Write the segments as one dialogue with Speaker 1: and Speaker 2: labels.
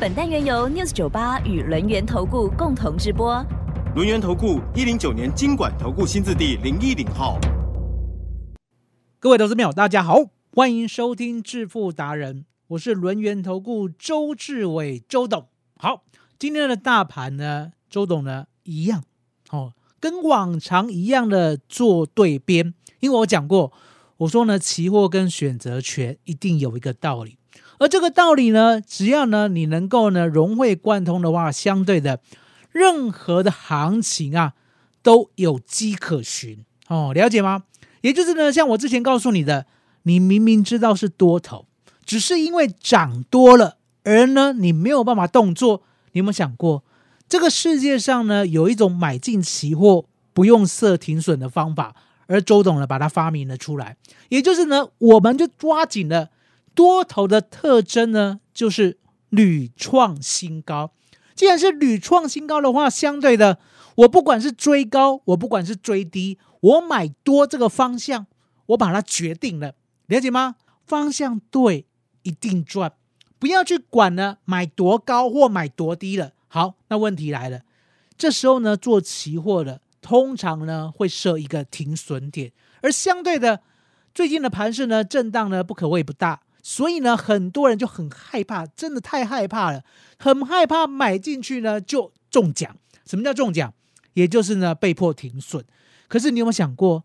Speaker 1: 本单元由 News 九八与轮源投顾共同直播。
Speaker 2: 轮源投顾一零九年经管投顾新字第零一零号。
Speaker 3: 各位投资朋友，大家好，欢迎收听致富达人，我是轮源投顾周志伟周董。好，今天的大盘呢，周董呢一样哦，跟往常一样的做对边，因为我讲过，我说呢，期货跟选择权一定有一个道理。而这个道理呢，只要呢你能够呢融会贯通的话，相对的任何的行情啊都有迹可循哦，了解吗？也就是呢，像我之前告诉你的，你明明知道是多头，只是因为涨多了，而呢你没有办法动作。你有没有想过，这个世界上呢有一种买进期货不用设停损的方法，而周董呢把它发明了出来，也就是呢我们就抓紧了。多头的特征呢，就是屡创新高。既然是屡创新高的话，相对的，我不管是追高，我不管是追低，我买多这个方向，我把它决定了，了解吗？方向对，一定赚。不要去管呢，买多高或买多低了。好，那问题来了，这时候呢，做期货的通常呢会设一个停损点，而相对的，最近的盘势呢，震荡呢不可谓不大。所以呢，很多人就很害怕，真的太害怕了，很害怕买进去呢就中奖。什么叫中奖？也就是呢被迫停损。可是你有没有想过，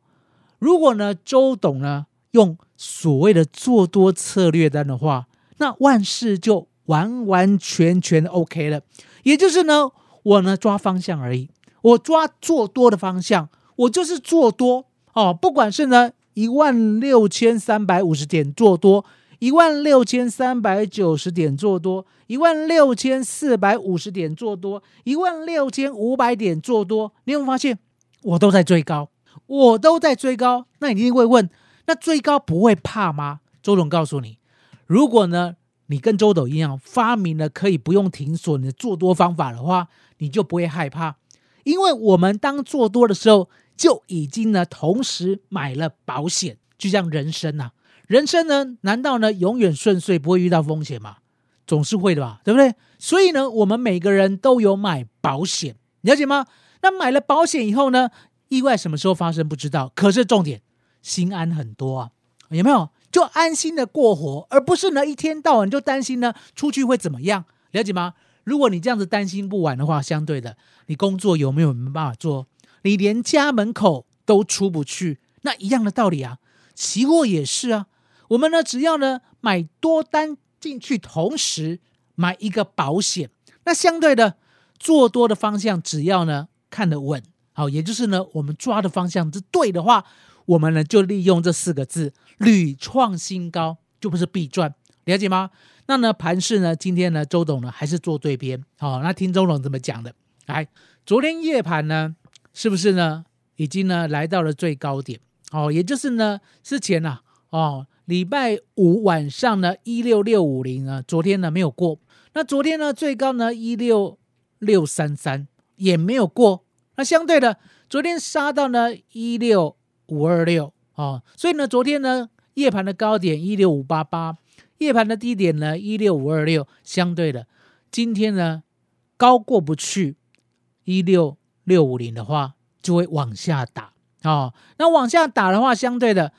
Speaker 3: 如果呢周董呢用所谓的做多策略单的话，那万事就完完全全 OK 了。也就是呢，我呢抓方向而已，我抓做多的方向，我就是做多哦。不管是呢一万六千三百五十点做多。一万六千三百九十点做多，一万六千四百五十点做多，一万六千五百点做多。你有没有发现，我都在追高，我都在追高。那你一定会问，那追高不会怕吗？周董告诉你，如果呢，你跟周董一样发明了可以不用停损的做多方法的话，你就不会害怕，因为我们当做多的时候，就已经呢同时买了保险，就像人生呐。人生呢？难道呢永远顺遂，不会遇到风险吗？总是会的吧，对不对？所以呢，我们每个人都有买保险，了解吗？那买了保险以后呢，意外什么时候发生不知道，可是重点心安很多啊，有没有？就安心的过活，而不是呢一天到晚就担心呢出去会怎么样，了解吗？如果你这样子担心不完的话，相对的，你工作有没有没办法做？你连家门口都出不去，那一样的道理啊，期货也是啊。我们呢，只要呢买多单进去，同时买一个保险，那相对的做多的方向，只要呢看得稳，好，也就是呢我们抓的方向是对的话，我们呢就利用这四个字屡创新高，就不是必赚，了解吗？那呢盘市呢，今天呢周董呢还是做对边，好，那听周董怎么讲的？来，昨天夜盘呢，是不是呢已经呢来到了最高点？哦，也就是呢之前呐，哦。礼拜五晚上呢，一六六五零啊，昨天呢没有过。那昨天呢最高呢一六六三三也没有过。那相对的，昨天杀到呢一六五二六啊，所以呢昨天呢夜盘的高点一六五八八，夜盘的低点呢一六五二六。相对的，今天呢高过不去一六六五零的话，就会往下打啊。那往下打的话，相对的。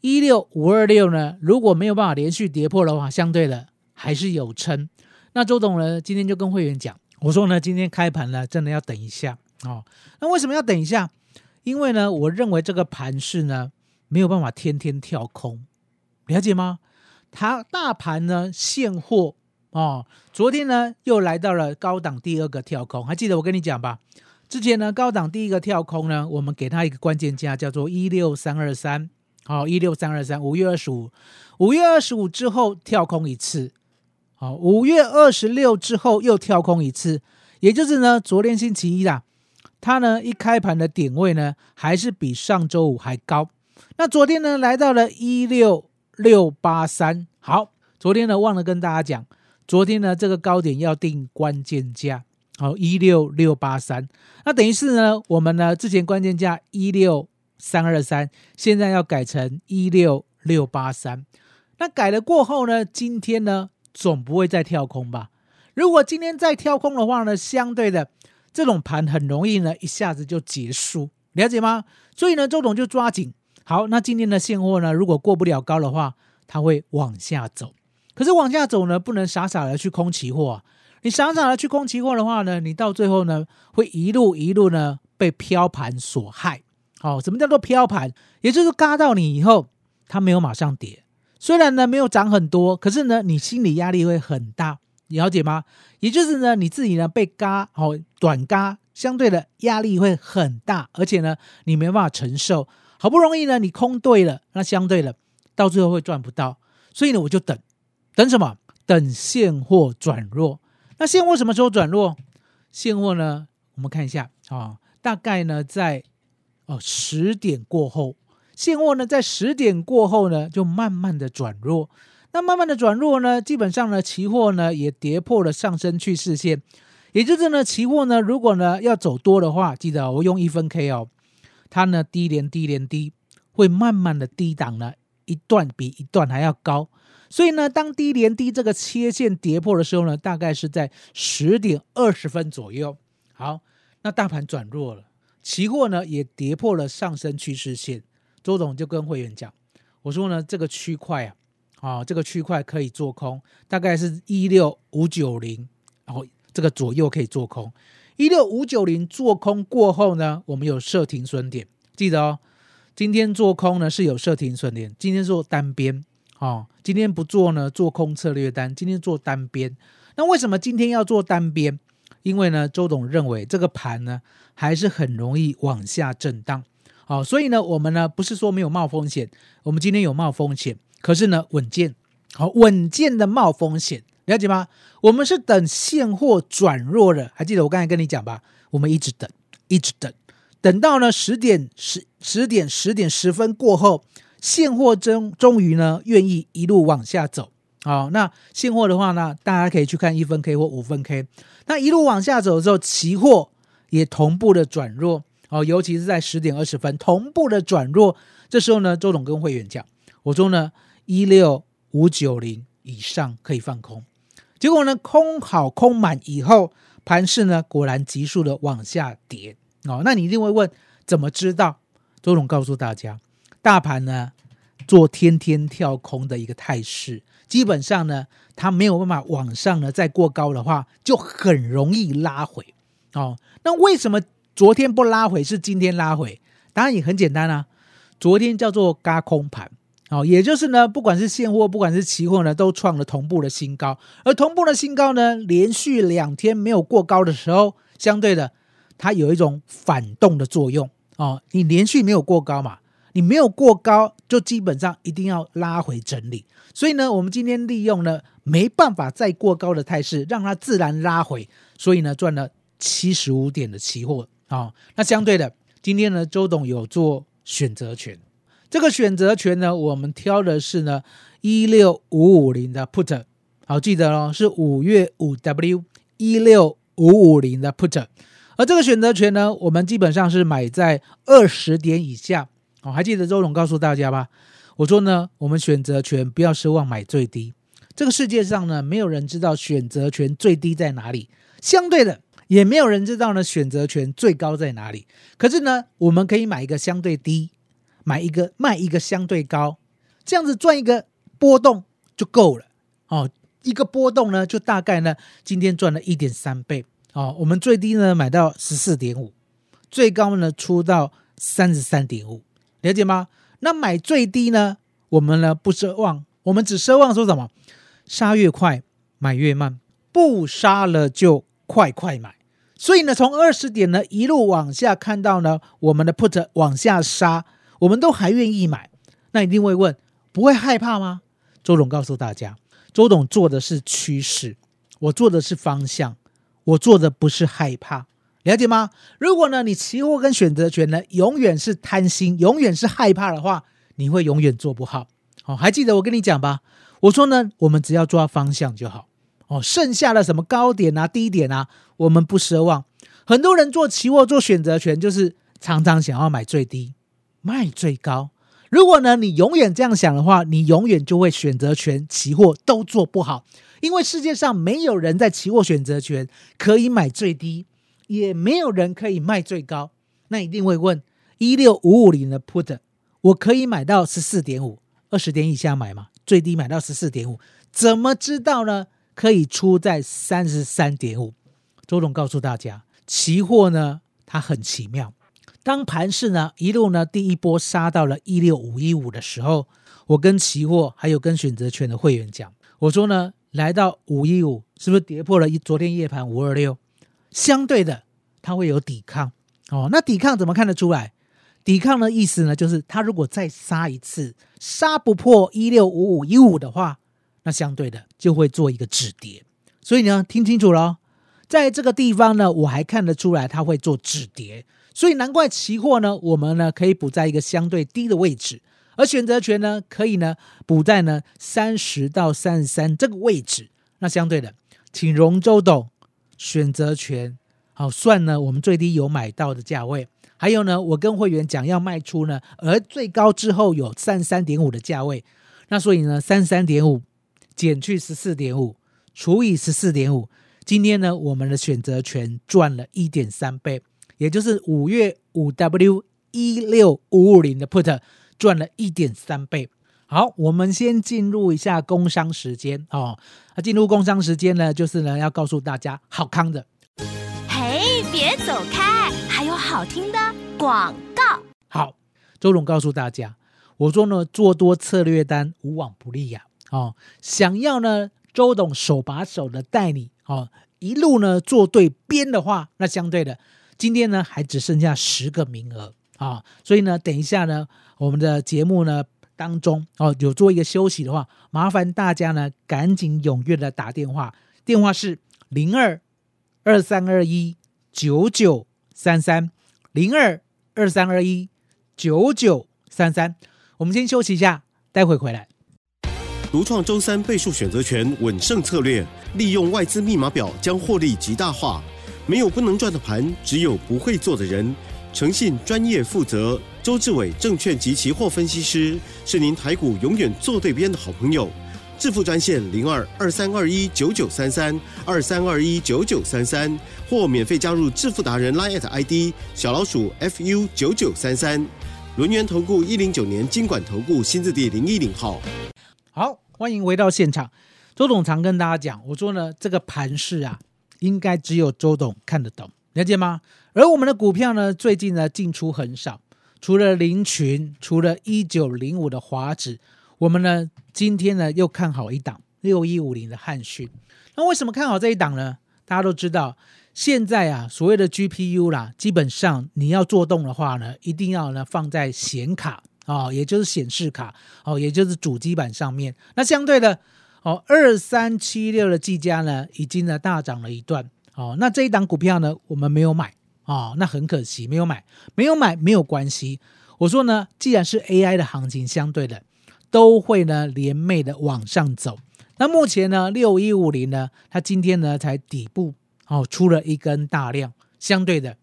Speaker 3: 一六五二六呢，如果没有办法连续跌破的话，相对的还是有撑。那周董呢，今天就跟会员讲，我说呢，今天开盘呢，真的要等一下哦。那为什么要等一下？因为呢，我认为这个盘势呢，没有办法天天跳空，了解吗？它大盘呢，现货哦，昨天呢又来到了高档第二个跳空，还记得我跟你讲吧？之前呢，高档第一个跳空呢，我们给它一个关键价，叫做一六三二三。好，一六三二三，五月二十五，五月二十五之后跳空一次，好，五月二十六之后又跳空一次，也就是呢，昨天星期一啦，它呢一开盘的点位呢，还是比上周五还高。那昨天呢，来到了一六六八三。好，昨天呢忘了跟大家讲，昨天呢这个高点要定关键价，好一六六八三。那等于是呢，我们呢之前关键价一六三二三，现在要改成一六六八三。那改了过后呢，今天呢？总不会再跳空吧？如果今天再跳空的话呢，相对的这种盘很容易呢一下子就结束，了解吗？所以呢，周董就抓紧。好，那今天的现货呢，如果过不了高的话，它会往下走。可是往下走呢，不能傻傻的去空期货。啊你傻傻的去空期货的话呢，你到最后呢，会一路一路呢被飘盘所害。好，什么叫做飘盘？也就是嘎到你以后，它没有马上跌。虽然呢没有涨很多，可是呢你心理压力会很大，你了解吗？也就是呢你自己呢被嘎哦短嘎，相对的压力会很大，而且呢你没办法承受。好不容易呢你空对了，那相对的到最后会赚不到，所以呢我就等等什么？等现货转弱。那现货什么时候转弱？现货呢我们看一下啊，大概呢在哦十点过后。现货呢，在十点过后呢，就慢慢的转弱。那慢慢的转弱呢，基本上呢，期货呢也跌破了上升趋势线。也就是呢，期货呢，如果呢要走多的话，记得我用一分 K 哦，它呢低连低连低，会慢慢的低档呢，一段比一段还要高。所以呢，当低连低这个切线跌破的时候呢，大概是在十点二十分左右。好，那大盘转弱了，期货呢也跌破了上升趋势线。周总就跟会员讲，我说呢，这个区块啊，啊，这个区块可以做空，大概是一六五九零，然后这个左右可以做空。一六五九零做空过后呢，我们有设停损点，记得哦。今天做空呢是有设停损点，今天做单边，哦，今天不做呢做空策略单，今天做单边。那为什么今天要做单边？因为呢，周董认为这个盘呢还是很容易往下震荡。好，所以呢，我们呢不是说没有冒风险，我们今天有冒风险，可是呢稳健，好稳健的冒风险，了解吗？我们是等现货转弱了，还记得我刚才跟你讲吧？我们一直等，一直等，等到呢十点十十点十点十分过后，现货终终于呢愿意一路往下走。好，那现货的话呢，大家可以去看一分 K 或五分 K，那一路往下走的时候，期货也同步的转弱。哦，尤其是在十点二十分同步的转弱，这时候呢，周董跟会员讲，我说呢，一六五九零以上可以放空。结果呢，空好空满以后，盘势呢果然急速的往下跌。哦，那你一定会问，怎么知道？周董告诉大家，大盘呢做天天跳空的一个态势，基本上呢，它没有办法往上呢再过高的话，就很容易拉回。哦，那为什么？昨天不拉回是今天拉回，答案也很简单啊。昨天叫做嘎空盘，哦，也就是呢，不管是现货，不管是期货呢，都创了同步的新高。而同步的新高呢，连续两天没有过高的时候，相对的，它有一种反动的作用哦。你连续没有过高嘛，你没有过高，就基本上一定要拉回整理。所以呢，我们今天利用呢没办法再过高的态势，让它自然拉回，所以呢赚了七十五点的期货。好，那相对的，今天呢，周董有做选择权，这个选择权呢，我们挑的是呢一六五五零的 put，好，记得哦，是五月五 W 一六五五零的 put，而这个选择权呢，我们基本上是买在二十点以下，哦，还记得周董告诉大家吧？我说呢，我们选择权不要奢望买最低，这个世界上呢，没有人知道选择权最低在哪里，相对的。也没有人知道呢，选择权最高在哪里。可是呢，我们可以买一个相对低，买一个卖一个相对高，这样子赚一个波动就够了哦。一个波动呢，就大概呢，今天赚了一点三倍哦。我们最低呢买到十四点五，最高呢出到三十三点五，了解吗？那买最低呢，我们呢不奢望，我们只奢望说什么？杀越快，买越慢，不杀了就。快快买！所以呢，从二十点呢一路往下看到呢，我们的 put 往下杀，我们都还愿意买。那一定会问，不会害怕吗？周总告诉大家，周董做的是趋势，我做的是方向，我做的不是害怕，了解吗？如果呢，你期货跟选择权呢，永远是贪心，永远是害怕的话，你会永远做不好。哦，还记得我跟你讲吧？我说呢，我们只要抓方向就好。哦，剩下的什么高点啊、低点啊，我们不奢望。很多人做期货、做选择权，就是常常想要买最低，卖最高。如果呢，你永远这样想的话，你永远就会选择权、期货都做不好，因为世界上没有人在期货、选择权可以买最低，也没有人可以卖最高。那一定会问：一六五五零的 put，我可以买到十四点五，二十点以下买吗？最低买到十四点五，怎么知道呢？可以出在三十三点五。周总告诉大家，期货呢，它很奇妙。当盘市呢一路呢第一波杀到了一六五一五的时候，我跟期货还有跟选择权的会员讲，我说呢，来到五一五是不是跌破了一昨天夜盘五二六？相对的，它会有抵抗哦。那抵抗怎么看得出来？抵抗的意思呢，就是它如果再杀一次，杀不破一六五五一五的话，那相对的就会做一个止跌。所以呢，听清楚了，在这个地方呢，我还看得出来它会做止跌。所以难怪期货呢，我们呢可以补在一个相对低的位置，而选择权呢可以呢补在呢三十到三十三这个位置。那相对的，请容周董选择权好算呢，我们最低有买到的价位，还有呢，我跟会员讲要卖出呢，而最高之后有三十三点五的价位。那所以呢，三十三点五减去十四点五除以十四点五，今天呢我们的选择权赚了一点三倍。也就是五月五 W 一六五五零的 put 赚了一点三倍。好，我们先进入一下工商时间哦。那进入工商时间呢，就是呢要告诉大家好康的。
Speaker 1: 嘿，别走开，还有好听的广告。
Speaker 3: 好，周总告诉大家，我说呢做多策略单无往不利呀。哦，想要呢周董手把手的带你哦，一路呢做对边的话，那相对的。今天呢，还只剩下十个名额啊，所以呢，等一下呢，我们的节目呢当中哦，有做一个休息的话，麻烦大家呢赶紧踊跃的打电话，电话是零二二三二一九九三三零二二三二一九九三三。我们先休息一下，待会回来。
Speaker 2: 独创周三倍数选择权稳胜策略，利用外资密码表将获利极大化。没有不能赚的盘，只有不会做的人。诚信、专业、负责，周志伟证券及期货分析师是您台股永远做对边的好朋友。致富专线零二二三二一九九三三二三二一九九三三，或免费加入致富达人 Line ID 小老鼠 fu 九九三三。轮源投顾一零九年经管投顾新字第零一零号。
Speaker 3: 好，欢迎回到现场。周董常跟大家讲，我说呢，这个盘势啊。应该只有周董看得懂，了解吗？而我们的股票呢，最近呢进出很少，除了林群，除了一九零五的华指，我们呢今天呢又看好一档六一五零的汉讯。那为什么看好这一档呢？大家都知道，现在啊所谓的 GPU 啦，基本上你要做动的话呢，一定要呢放在显卡啊，也就是显示卡哦，也就是主机板上面。那相对的。哦，二三七六的技嘉呢，已经呢大涨了一段。哦，那这一档股票呢，我们没有买。哦，那很可惜，没有买，没有买没有关系。我说呢，既然是 AI 的行情，相对的都会呢连袂的往上走。那目前呢，六一五零呢，它今天呢才底部哦出了一根大量。相对的，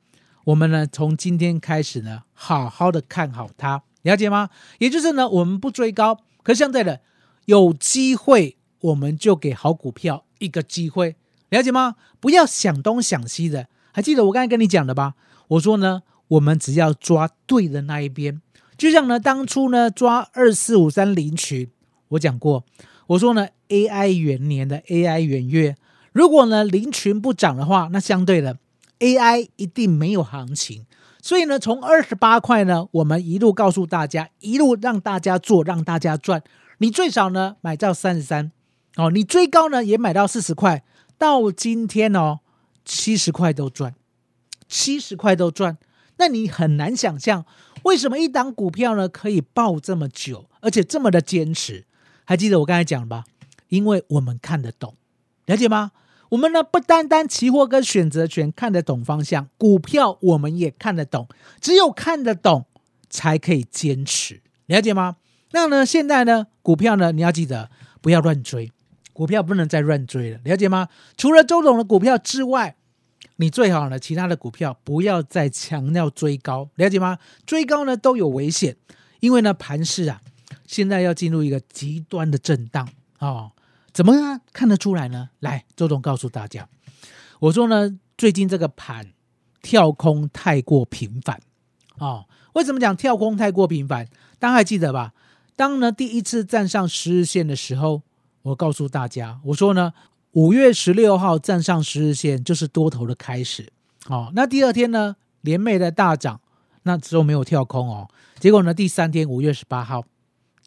Speaker 3: 我们呢从今天开始呢，好好的看好它，了解吗？也就是呢，我们不追高，可相对的有机会。我们就给好股票一个机会，了解吗？不要想东想西的。还记得我刚才跟你讲的吧？我说呢，我们只要抓对的那一边。就像呢，当初呢抓二四五三零群，我讲过，我说呢，AI 元年的 AI 元月，如果呢零群不涨的话，那相对的 AI 一定没有行情。所以呢，从二十八块呢，我们一路告诉大家，一路让大家做，让大家赚。你最少呢买到三十三。哦，你最高呢也买到四十块，到今天哦七十块都赚，七十块都赚。那你很难想象，为什么一档股票呢可以爆这么久，而且这么的坚持？还记得我刚才讲吧？因为我们看得懂，了解吗？我们呢不单单期货跟选择权看得懂方向，股票我们也看得懂，只有看得懂才可以坚持，了解吗？那呢现在呢股票呢你要记得不要乱追，股票不能再乱追了，了解吗？除了周董的股票之外，你最好呢其他的股票不要再强调追高，了解吗？追高呢都有危险，因为呢盘市啊现在要进入一个极端的震荡哦。怎么样看得出来呢？来，周总告诉大家，我说呢，最近这个盘跳空太过频繁哦。为什么讲跳空太过频繁？大家还记得吧？当呢第一次站上十日线的时候，我告诉大家，我说呢，五月十六号站上十日线就是多头的开始哦。那第二天呢，连袂的大涨，那时候没有跳空哦。结果呢，第三天五月十八号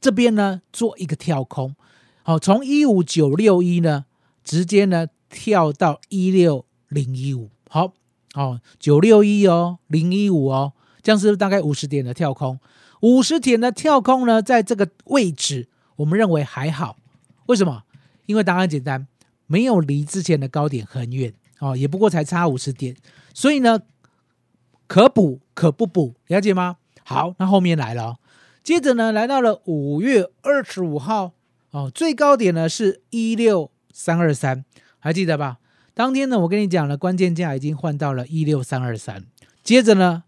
Speaker 3: 这边呢做一个跳空。好，从一五九六一呢，直接呢跳到一六零一五。好，哦，九六一哦，零一五哦，这样是大概五十点的跳空。五十点的跳空呢，在这个位置，我们认为还好。为什么？因为答案简单，没有离之前的高点很远哦，也不过才差五十点，所以呢，可补可不补，了解吗？好，那后面来了，接着呢，来到了五月二十五号。哦，最高点呢是一六三二三，还记得吧？当天呢，我跟你讲了，关键价已经换到了一六三二三。接着呢，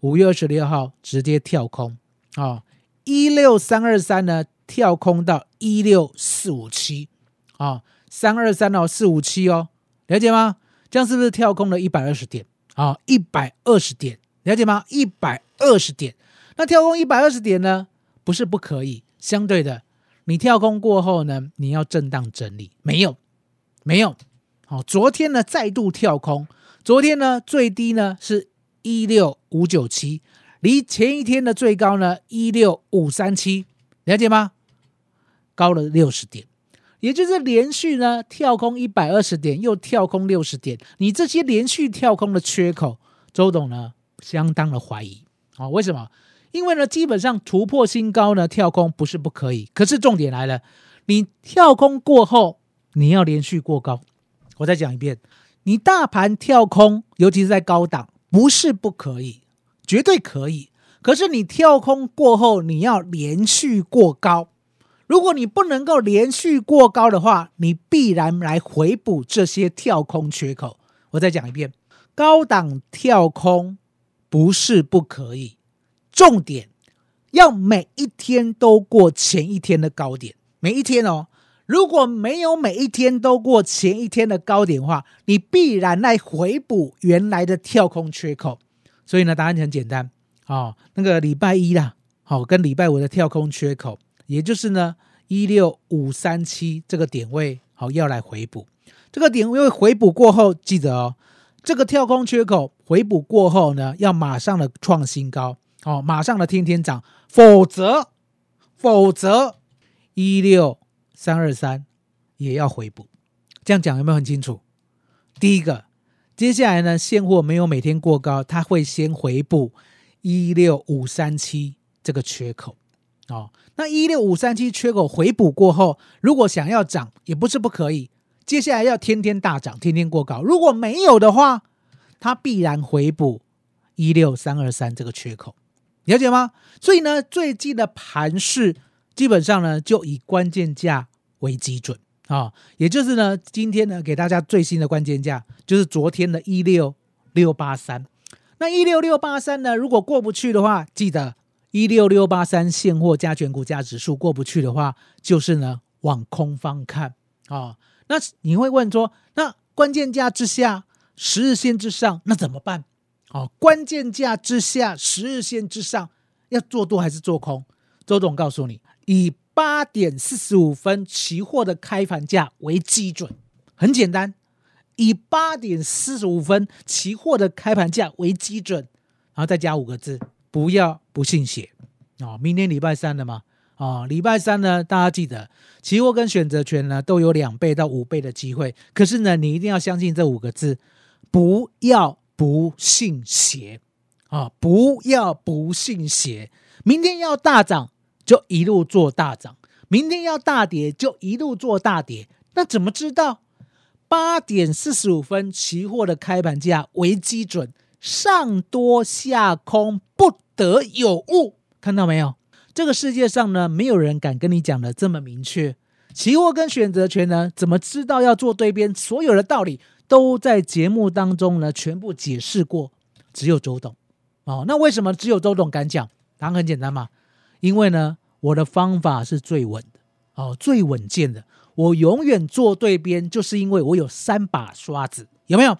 Speaker 3: 五月二十六号直接跳空，啊，一六三二三呢跳空到一六四五七，啊，三二三到四五七哦，了解吗？这样是不是跳空了一百二十点？啊，一百二十点，了解吗？一百二十点，那跳空一百二十点呢，不是不可以，相对的。你跳空过后呢？你要震荡整理？没有，没有。好，昨天呢再度跳空，昨天呢最低呢是一六五九七，离前一天的最高呢一六五三七，了解吗？高了六十点，也就是连续呢跳空一百二十点，又跳空六十点。你这些连续跳空的缺口，周董呢相当的怀疑。啊，为什么？因为呢，基本上突破新高呢，跳空不是不可以。可是重点来了，你跳空过后，你要连续过高。我再讲一遍，你大盘跳空，尤其是在高档，不是不可以，绝对可以。可是你跳空过后，你要连续过高。如果你不能够连续过高的话，你必然来回补这些跳空缺口。我再讲一遍，高档跳空不是不可以。重点要每一天都过前一天的高点，每一天哦。如果没有每一天都过前一天的高点的话，你必然来回补原来的跳空缺口。所以呢，答案很简单哦，那个礼拜一啦，好，跟礼拜五的跳空缺口，也就是呢一六五三七这个点位，好要来回补。这个点位回补过后，记得哦，这个跳空缺口回补过后呢，要马上的创新高。哦，马上的天天涨，否则，否则一六三二三也要回补。这样讲有没有很清楚？第一个，接下来呢，现货没有每天过高，它会先回补一六五三七这个缺口。哦，那一六五三七缺口回补过后，如果想要涨，也不是不可以。接下来要天天大涨，天天过高。如果没有的话，它必然回补一六三二三这个缺口。了解吗？所以呢，最近的盘势基本上呢，就以关键价为基准啊，也就是呢，今天呢，给大家最新的关键价就是昨天的一六六八三。那一六六八三呢，如果过不去的话，记得一六六八三现货加权股价指数过不去的话，就是呢往空方看啊。那你会问说，那关键价之下，十日线之上，那怎么办？哦，关键价之下，十日线之上，要做多还是做空？周总告诉你，以八点四十五分期货的开盘价为基准，很简单，以八点四十五分期货的开盘价为基准，然后再加五个字，不要不信邪哦。明天礼拜三了吗？啊，礼拜三呢，大家记得，期货跟选择权呢都有两倍到五倍的机会，可是呢，你一定要相信这五个字，不要。不信邪啊！不要不信邪。明天要大涨，就一路做大涨；明天要大跌就一路做大跌，那怎么知道？八点四十五分，期货的开盘价为基准，上多下空不得有误，看到没有？这个世界上呢，没有人敢跟你讲的这么明确。期货跟选择权呢，怎么知道要做对边？所有的道理都在节目当中呢，全部解释过。只有周董哦，那为什么只有周董敢讲？答案很简单嘛，因为呢，我的方法是最稳的哦，最稳健的。我永远做对边，就是因为我有三把刷子，有没有？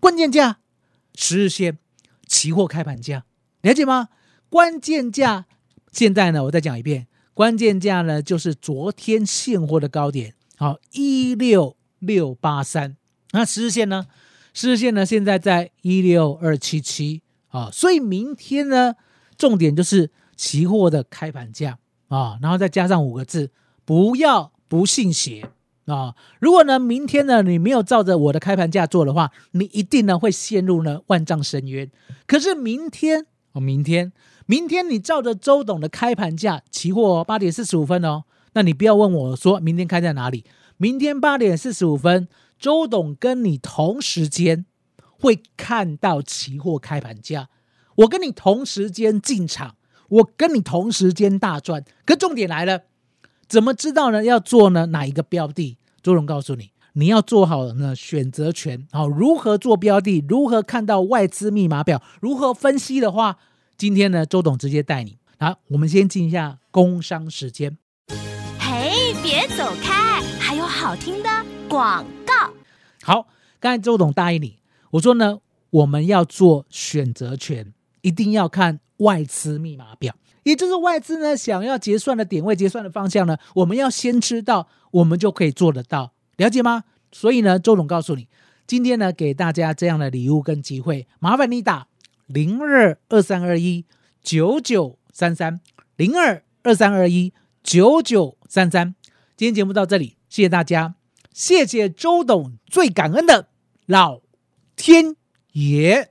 Speaker 3: 关键价、十日线、期货开盘价，了解吗？关键价，现在呢，我再讲一遍，关键价呢就是昨天现货的高点，好，一六六八三。那十日线呢？十日线呢现在在一六二七七啊，所以明天呢，重点就是期货的开盘价啊，然后再加上五个字，不要。不信邪啊！如果呢，明天呢，你没有照着我的开盘价做的话，你一定呢会陷入呢万丈深渊。可是明天哦，明天，明天你照着周董的开盘价，期货八点四十五分哦，那你不要问我说明天开在哪里。明天八点四十五分，周董跟你同时间会看到期货开盘价，我跟你同时间进场，我跟你同时间大赚。可重点来了。怎么知道呢？要做呢？哪一个标的？周荣告诉你，你要做好呢选择权。好，如何做标的？如何看到外资密码表？如何分析的话，今天呢，周董直接带你。好，我们先进一下工商时间。
Speaker 1: 嘿，别走开，还有好听的广告。
Speaker 3: 好，刚才周董答应你，我说呢，我们要做选择权，一定要看外资密码表。也就是外资呢想要结算的点位、结算的方向呢，我们要先知道，我们就可以做得到，了解吗？所以呢，周总告诉你，今天呢给大家这样的礼物跟机会，麻烦你打零二二三二一九九三三零二二三二一九九三三。今天节目到这里，谢谢大家，谢谢周董，最感恩的老天爷。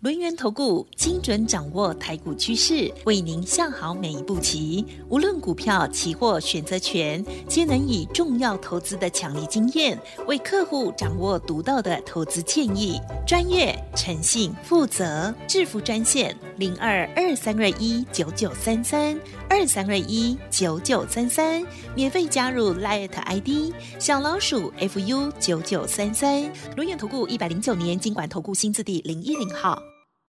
Speaker 1: 轮源投顾精准掌握台股趋势，为您下好每一步棋。无论股票、期货、选择权，皆能以重要投资的强力经验，为客户掌握独到的投资建议。专业、诚信、负责，致富专线零二二三二一九九三三二三二一九九三三，免费加入 Light ID 小老鼠 fu 九九三三。轮源投顾一百零九年经管投顾新字第零一零号。